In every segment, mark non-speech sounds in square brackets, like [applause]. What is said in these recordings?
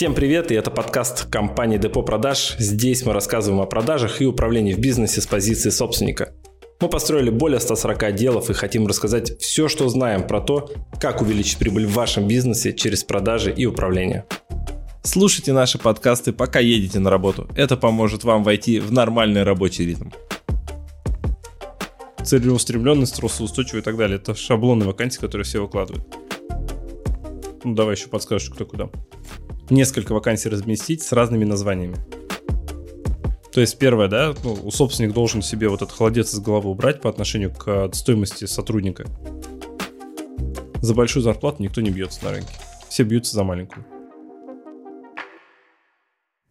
Всем привет, и это подкаст компании Депо Продаж. Здесь мы рассказываем о продажах и управлении в бизнесе с позиции собственника. Мы построили более 140 отделов и хотим рассказать все, что знаем про то, как увеличить прибыль в вашем бизнесе через продажи и управление. Слушайте наши подкасты, пока едете на работу. Это поможет вам войти в нормальный рабочий ритм. Целеустремленность, трусоустойчивый и так далее. Это шаблоны вакансий, которые все выкладывают. Ну, давай еще подскажешь, кто куда несколько вакансий разместить с разными названиями. То есть первое, да, ну, собственник должен себе вот этот холодец из головы убрать по отношению к стоимости сотрудника. За большую зарплату никто не бьется на рынке. Все бьются за маленькую.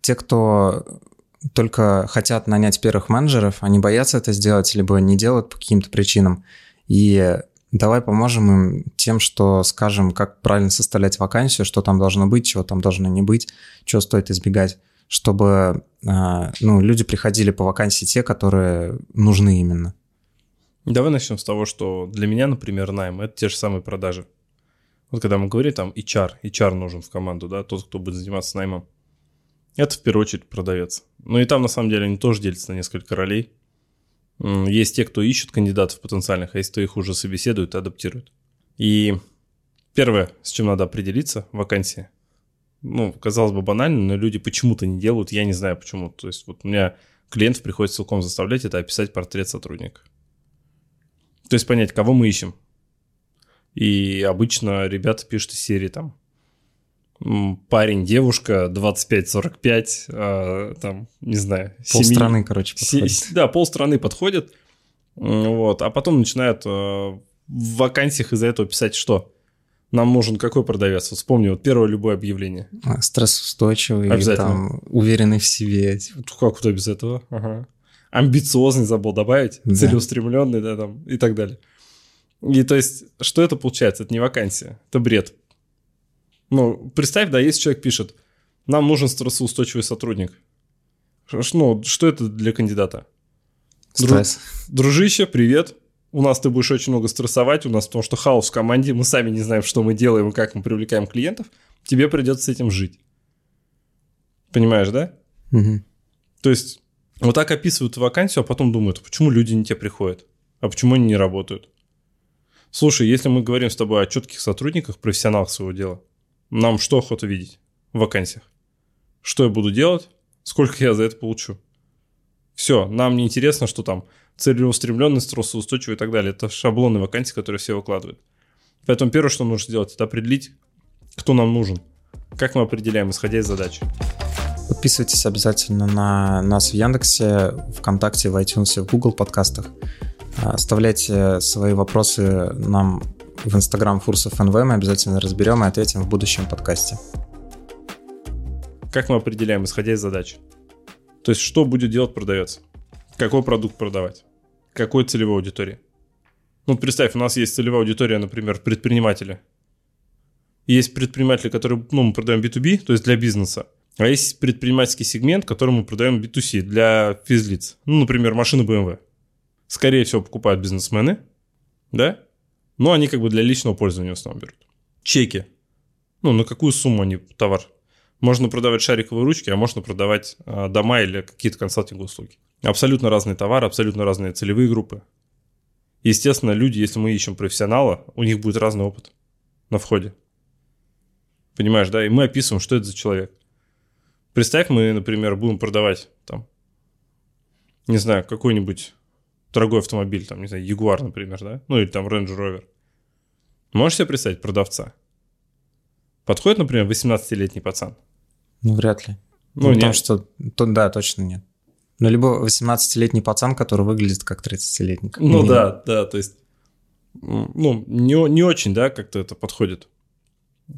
Те, кто только хотят нанять первых менеджеров, они боятся это сделать, либо не делают по каким-то причинам. И Давай поможем им тем, что скажем, как правильно составлять вакансию, что там должно быть, чего там должно не быть, чего стоит избегать, чтобы а, ну, люди приходили по вакансии те, которые нужны именно. Давай начнем с того, что для меня, например, найм – это те же самые продажи. Вот когда мы говорим там HR, HR нужен в команду, да, тот, кто будет заниматься наймом. Это в первую очередь продавец. Ну и там на самом деле они тоже делятся на несколько ролей. Есть те, кто ищут кандидатов потенциальных, а есть кто их уже собеседует и адаптирует. И первое, с чем надо определиться, вакансия. Ну, казалось бы, банально, но люди почему-то не делают, я не знаю почему. То есть вот у меня клиентов приходится целиком заставлять это описать портрет сотрудника. То есть понять, кого мы ищем. И обычно ребята пишут из серии там парень, девушка, 25-45, э, там, не знаю. Пол 7... страны, короче, подходит. Се... Да, пол страны подходит. Вот, а потом начинают э, в вакансиях из-за этого писать что? Нам нужен какой продавец? Вот вспомни, вот первое любое объявление. А, стрессоустойчивый, там, уверенный в себе. Типа. Как куда без этого? Ага. Амбициозный забыл добавить, да. целеустремленный, да, там, и так далее. И то есть, что это получается? Это не вакансия, это бред. Ну, представь, да, если человек пишет, нам нужен стрессоустойчивый сотрудник. Ну, что это для кандидата? Стресс. Дружище, привет. У нас ты будешь очень много стрессовать, у нас потому что хаос в команде, мы сами не знаем, что мы делаем и как мы привлекаем клиентов. Тебе придется с этим жить. Понимаешь, да? Угу. То есть вот так описывают вакансию, а потом думают, почему люди не те приходят, а почему они не работают. Слушай, если мы говорим с тобой о четких сотрудниках, профессионалах своего дела, нам что охота видеть в вакансиях? Что я буду делать? Сколько я за это получу? Все, нам не интересно, что там целеустремленность, тросоустойчивый и так далее. Это шаблоны вакансий, которые все выкладывают. Поэтому первое, что нужно сделать, это определить, кто нам нужен. Как мы определяем, исходя из задачи. Подписывайтесь обязательно на нас в Яндексе, ВКонтакте, в iTunes, в Google подкастах. Оставляйте свои вопросы нам в Инстаграм Фурсов НВ мы обязательно разберем и ответим в будущем подкасте. Как мы определяем, исходя из задач? То есть, что будет делать продавец? Какой продукт продавать? Какой целевой аудитории? Ну, представь, у нас есть целевая аудитория, например, предприниматели. Есть предприниматели, которые, ну, мы продаем B2B, то есть для бизнеса. А есть предпринимательский сегмент, который мы продаем B2C, для физлиц. Ну, например, машины BMW. Скорее всего, покупают бизнесмены, да? Но они как бы для личного пользования в основном берут. Чеки. Ну, на какую сумму они товар? Можно продавать шариковые ручки, а можно продавать э, дома или какие-то консалтинговые услуги. Абсолютно разные товары, абсолютно разные целевые группы. Естественно, люди, если мы ищем профессионала, у них будет разный опыт на входе. Понимаешь, да? И мы описываем, что это за человек. Представь, мы, например, будем продавать там, не знаю, какой-нибудь дорогой автомобиль, там, не знаю, Ягуар, например, да? Ну, или там Range Rover. Можешь себе представить продавца? Подходит, например, 18-летний пацан? Ну, вряд ли. Ну, ну потому что, то, да, точно нет. Но либо 18-летний пацан, который выглядит как 30-летний. Ну, да, да, то есть, ну, не, не очень, да, как-то это подходит.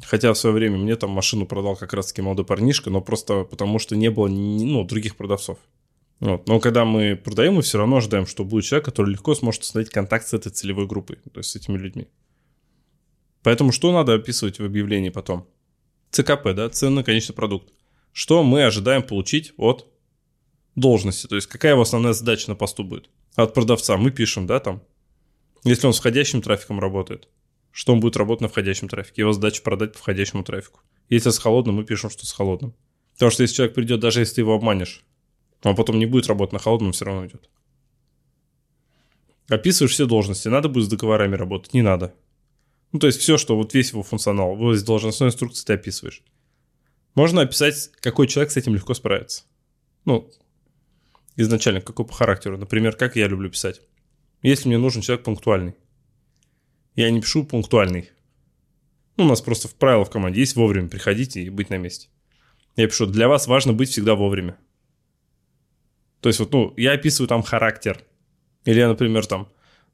Хотя в свое время мне там машину продал как раз-таки молодой парнишка, но просто потому что не было ну, других продавцов. Вот. Но когда мы продаем, мы все равно ожидаем, что будет человек, который легко сможет установить контакт с этой целевой группой, то есть с этими людьми. Поэтому что надо описывать в объявлении потом? ЦКП, да, ценный конечный продукт. Что мы ожидаем получить от должности, то есть какая его основная задача на посту будет. От продавца мы пишем, да, там, если он с входящим трафиком работает, что он будет работать на входящем трафике, его задача продать по входящему трафику. Если с холодным, мы пишем, что с холодным. Потому что если человек придет, даже если ты его обманешь, он потом не будет работать на холодном, все равно идет. Описываешь все должности. Надо будет с договорами работать? Не надо. Ну, то есть все, что вот весь его функционал, вот из должностной инструкции ты описываешь. Можно описать, какой человек с этим легко справится. Ну, изначально, какой по характеру. Например, как я люблю писать. Если мне нужен человек пунктуальный. Я не пишу пунктуальный. Ну, у нас просто в правилах в команде есть вовремя приходить и быть на месте. Я пишу, для вас важно быть всегда вовремя. То есть вот, ну, я описываю там характер. Или я, например, там,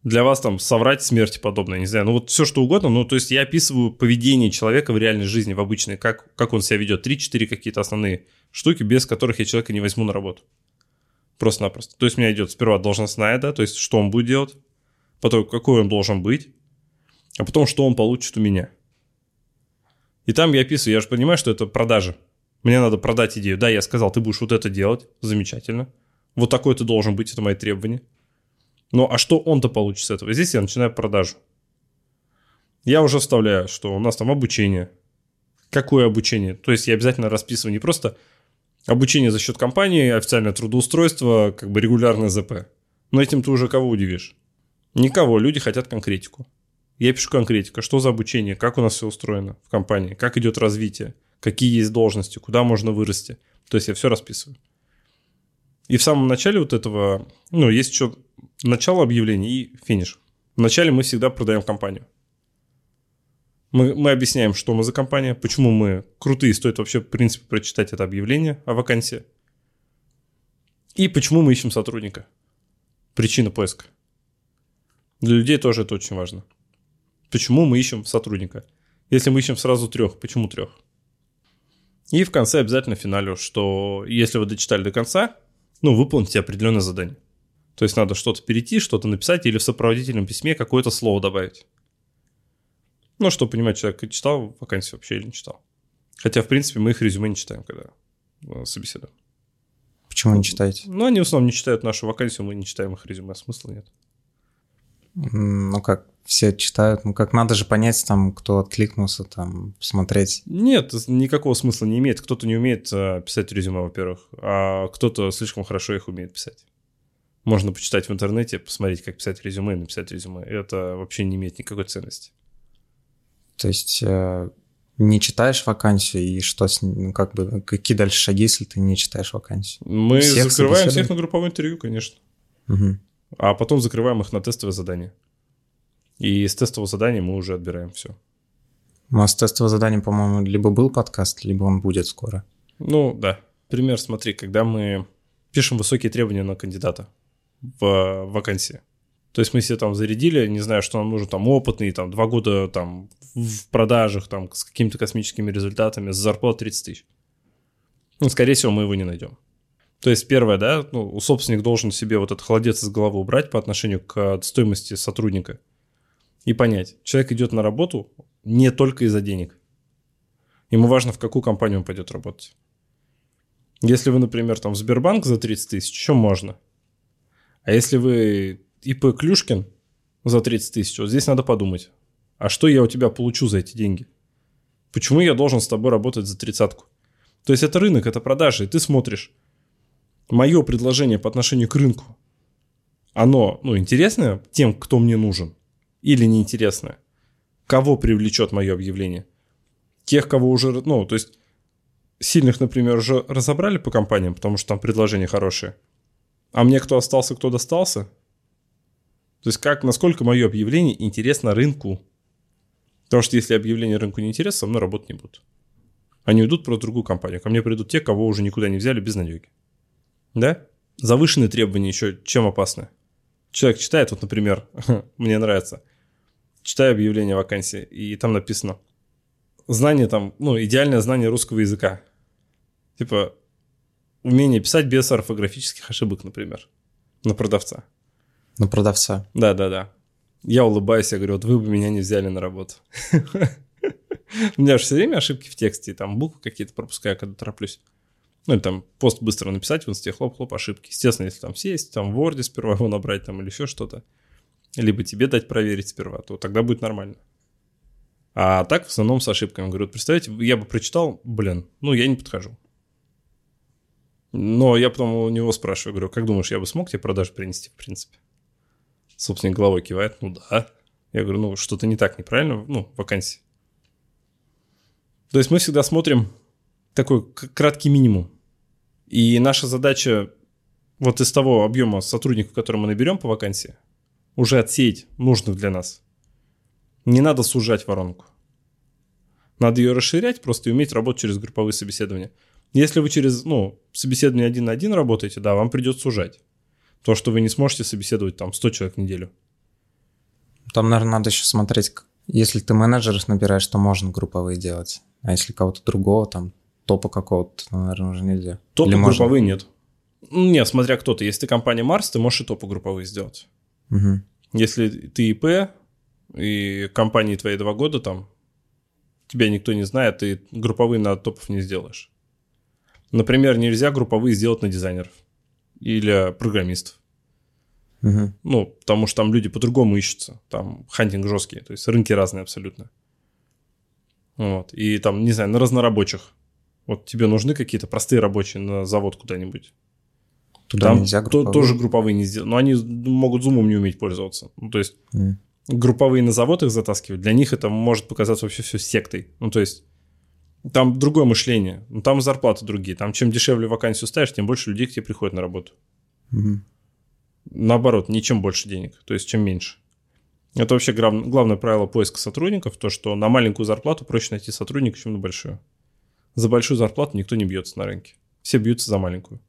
для вас там соврать смерти подобное, не знаю. Ну вот все что угодно. Ну то есть я описываю поведение человека в реальной жизни, в обычной, как, как он себя ведет. Три-четыре какие-то основные штуки, без которых я человека не возьму на работу. Просто-напросто. То есть у меня идет сперва должностная, да, то есть что он будет делать, потом какой он должен быть, а потом что он получит у меня. И там я описываю, я же понимаю, что это продажа. Мне надо продать идею. Да, я сказал, ты будешь вот это делать, замечательно. Вот такой ты должен быть, это мои требования. Ну, а что он-то получит с этого? Здесь я начинаю продажу. Я уже вставляю, что у нас там обучение. Какое обучение? То есть я обязательно расписываю не просто обучение за счет компании, официальное трудоустройство, как бы регулярное ЗП. Но этим ты уже кого удивишь? Никого, люди хотят конкретику. Я пишу конкретика, что за обучение, как у нас все устроено в компании, как идет развитие, какие есть должности, куда можно вырасти. То есть я все расписываю. И в самом начале вот этого, ну, есть еще начало объявления и финиш. Вначале мы всегда продаем компанию. Мы, мы объясняем, что мы за компания, почему мы крутые, стоит вообще, в принципе, прочитать это объявление о вакансии. И почему мы ищем сотрудника. Причина поиска. Для людей тоже это очень важно. Почему мы ищем сотрудника? Если мы ищем сразу трех, почему трех? И в конце обязательно финалю, что если вы дочитали до конца, ну, выполните определенное задание. То есть надо что-то перейти, что-то написать или в сопроводительном письме какое-то слово добавить. Ну, чтобы понимать, человек читал вакансию вообще или не читал. Хотя, в принципе, мы их резюме не читаем, когда э, собеседуем. Почему не читаете? Ну, они в основном не читают нашу вакансию, мы не читаем их резюме, смысла нет. Ну как, все читают, ну как надо же понять там, кто откликнулся, там, посмотреть. Нет, никакого смысла не имеет. Кто-то не умеет э, писать резюме, во-первых, а кто-то слишком хорошо их умеет писать. Можно почитать в интернете, посмотреть, как писать резюме написать резюме. Это вообще не имеет никакой ценности. То есть э, не читаешь вакансию, и что с ну, как бы, какие дальше шаги, если ты не читаешь вакансию? Мы всех закрываем всех на групповое интервью, конечно. Угу. А потом закрываем их на тестовое задание. И с тестового задания мы уже отбираем все. У нас тестовое задание, по-моему, либо был подкаст, либо он будет скоро. Ну, да. Пример, смотри, когда мы пишем высокие требования на кандидата в вакансии. То есть мы себе там зарядили, не знаю, что нам нужен, там опытный, там два года там в продажах, там с какими-то космическими результатами, с зарплатой 30 тысяч. Ну, скорее всего, мы его не найдем. То есть первое, да, ну, собственник должен себе вот этот холодец из головы убрать по отношению к стоимости сотрудника и понять, человек идет на работу не только из-за денег. Ему важно, в какую компанию он пойдет работать. Если вы, например, там в Сбербанк за 30 тысяч, еще можно. А если вы ИП Клюшкин за 30 тысяч, вот здесь надо подумать, а что я у тебя получу за эти деньги? Почему я должен с тобой работать за тридцатку? То есть это рынок, это продажи, и ты смотришь, мое предложение по отношению к рынку, оно, ну, интересное тем, кто мне нужен, или неинтересное? Кого привлечет мое объявление? Тех, кого уже, ну, то есть сильных, например, уже разобрали по компаниям, потому что там предложения хорошие. А мне кто остался, кто достался? То есть как, насколько мое объявление интересно рынку? Потому что если объявление рынку не интересно, со мной работать не будут. Они уйдут про другую компанию. Ко мне придут те, кого уже никуда не взяли без надеги. Да? Завышенные требования еще чем опасны? Человек читает, вот, например, [laughs] мне нравится, читаю объявление вакансии, и там написано знание там, ну, идеальное знание русского языка. Типа, умение писать без орфографических ошибок, например, на продавца. На продавца. Да, да, да. Я улыбаюсь, я говорю, вот вы бы меня не взяли на работу. [laughs] У меня же все время ошибки в тексте, там буквы какие-то пропускаю, когда тороплюсь. Ну, или там пост быстро написать в инсте, хлоп-хлоп, ошибки. Естественно, если там сесть, там в Word сперва его набрать там или еще что-то, либо тебе дать проверить сперва, то тогда будет нормально. А так в основном с ошибками. Говорю, представляете, я бы прочитал, блин, ну я не подхожу. Но я потом у него спрашиваю, говорю, как думаешь, я бы смог тебе продажи принести, в принципе? Собственник головой кивает, ну да. Я говорю, ну что-то не так, неправильно, ну, вакансии. То есть мы всегда смотрим такой краткий минимум. И наша задача вот из того объема сотрудников, который мы наберем по вакансии, уже отсеять нужных для нас. Не надо сужать воронку. Надо ее расширять, просто уметь работать через групповые собеседования. Если вы через ну, собеседование один на один работаете, да, вам придется сужать. То, что вы не сможете собеседовать там 100 человек в неделю. Там, наверное, надо еще смотреть, если ты менеджеров набираешь, то можно групповые делать. А если кого-то другого, там, топа какого-то, то, наверное, уже нельзя. Топы Или групповые можно... нет. Ну, нет, смотря кто ты. Если ты компания Марс, ты можешь и топы групповые сделать. Угу. Если ты ИП, и компании твои два года там, тебя никто не знает, ты групповые на топов не сделаешь. Например, нельзя групповые сделать на дизайнеров или программистов. Угу. Ну, потому что там люди по-другому ищутся. Там хантинг жесткий, то есть рынки разные абсолютно. Вот. И там, не знаю, на разнорабочих. Вот тебе нужны какие-то простые рабочие на завод куда-нибудь. Туда там нельзя групповые. тоже групповые не сделать. Но они могут зумом не уметь пользоваться. Ну, то есть mm. групповые на завод их затаскивать, для них это может показаться вообще все сектой. Ну, то есть там другое мышление. Ну, там зарплаты другие. Там чем дешевле вакансию ставишь, тем больше людей к тебе приходит на работу. Mm. Наоборот, не чем больше денег, то есть чем меньше. Это вообще глав, главное правило поиска сотрудников, то, что на маленькую зарплату проще найти сотрудника, чем на большую. За большую зарплату никто не бьется на рынке. Все бьются за маленькую.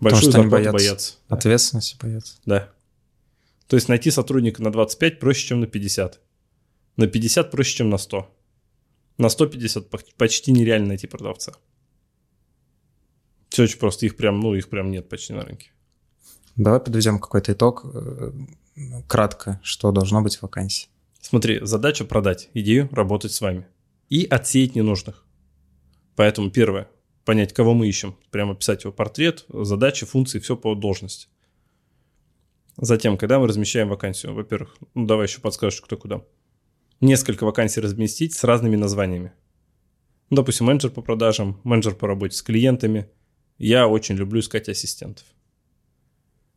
Большую Потому что зарплату боятся. боятся. Ответственности да. боятся. Да. То есть найти сотрудника на 25 проще, чем на 50. На 50 проще, чем на 100. На 150 почти нереально найти продавца. Все очень просто. Их прям, ну, их прям нет почти на рынке. Давай подведем какой-то итог. Э, кратко, что должно быть в вакансии. Смотри, задача продать идею, работать с вами. И отсеять ненужных. Поэтому первое, понять, кого мы ищем. Прямо писать его портрет, задачи, функции, все по должности. Затем, когда мы размещаем вакансию, во-первых, ну давай еще подскажешь, кто куда. Несколько вакансий разместить с разными названиями. Ну, допустим, менеджер по продажам, менеджер по работе с клиентами. Я очень люблю искать ассистентов.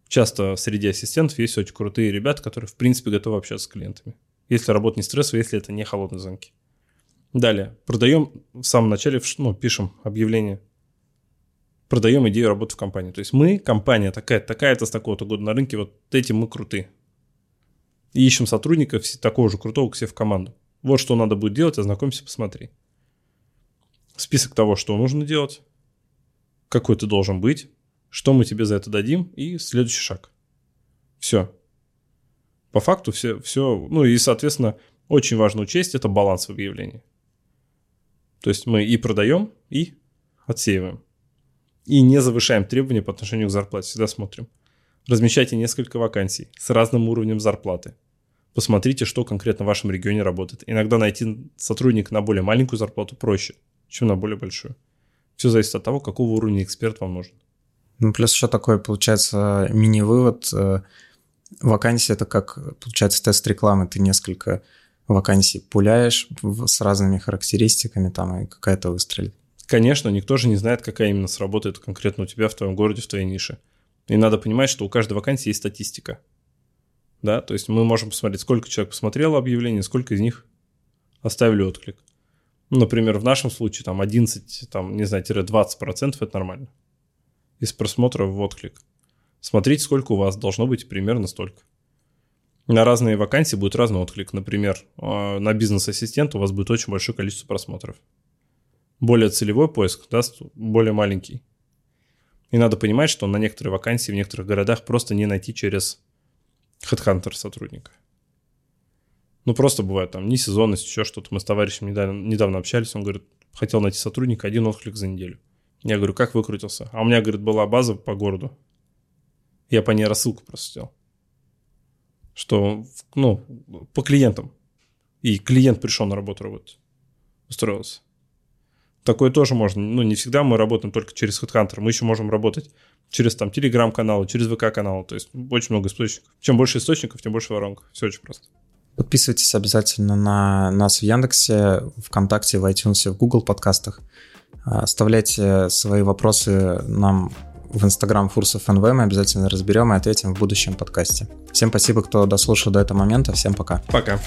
Часто среди ассистентов есть очень крутые ребята, которые, в принципе, готовы общаться с клиентами. Если работа не стрессовая, если это не холодные звонки. Далее. Продаем в самом начале, ну, пишем объявление. Продаем идею работы в компании. То есть мы, компания такая, такая-то с такого-то года на рынке, вот этим мы крутые. И ищем сотрудников такого же крутого к себе в команду. Вот что надо будет делать, ознакомься, посмотри. Список того, что нужно делать, какой ты должен быть, что мы тебе за это дадим, и следующий шаг. Все. По факту все, все, ну и, соответственно, очень важно учесть, это баланс в объявлении. То есть мы и продаем, и отсеиваем. И не завышаем требования по отношению к зарплате. Всегда смотрим. Размещайте несколько вакансий с разным уровнем зарплаты. Посмотрите, что конкретно в вашем регионе работает. Иногда найти сотрудника на более маленькую зарплату проще, чем на более большую. Все зависит от того, какого уровня эксперт вам нужен. Ну, плюс еще такой, получается, мини-вывод. Э, вакансия – это как, получается, тест рекламы. Ты несколько вакансий пуляешь с разными характеристиками, там, и какая-то выстрелит. Конечно, никто же не знает, какая именно сработает конкретно у тебя в твоем городе, в твоей нише. И надо понимать, что у каждой вакансии есть статистика. Да, то есть мы можем посмотреть, сколько человек посмотрело объявление, сколько из них оставили отклик. Например, в нашем случае там 11, там, не знаю, 20% это нормально из просмотра в отклик. Смотрите, сколько у вас должно быть примерно столько. На разные вакансии будет разный отклик. Например, а, на бизнес-ассистент у вас будет очень большое количество просмотров. Более целевой поиск даст более маленький. И надо понимать, что на некоторые вакансии в некоторых городах просто не найти через HeadHunter сотрудника. Ну, просто бывает там несезонность, еще что-то. Мы с товарищем недавно, недавно общались, он говорит, хотел найти сотрудника, один отклик за неделю. Я говорю, как выкрутился? А у меня, говорит, была база по городу. Я по ней рассылку просто сделал. Что, ну, по клиентам. И клиент пришел на работу работать. Устроился. Такое тоже можно. Ну, не всегда мы работаем только через HeadHunter. Мы еще можем работать через там телеграм-каналы, через ВК-каналы. То есть очень много источников. Чем больше источников, тем больше воронка. Все очень просто. Подписывайтесь обязательно на нас в Яндексе, ВКонтакте, в iTunes, в Google подкастах. Оставляйте свои вопросы нам в Инстаграм Фурсов НВ, мы обязательно разберем и ответим в будущем подкасте. Всем спасибо, кто дослушал до этого момента, всем пока. Пока.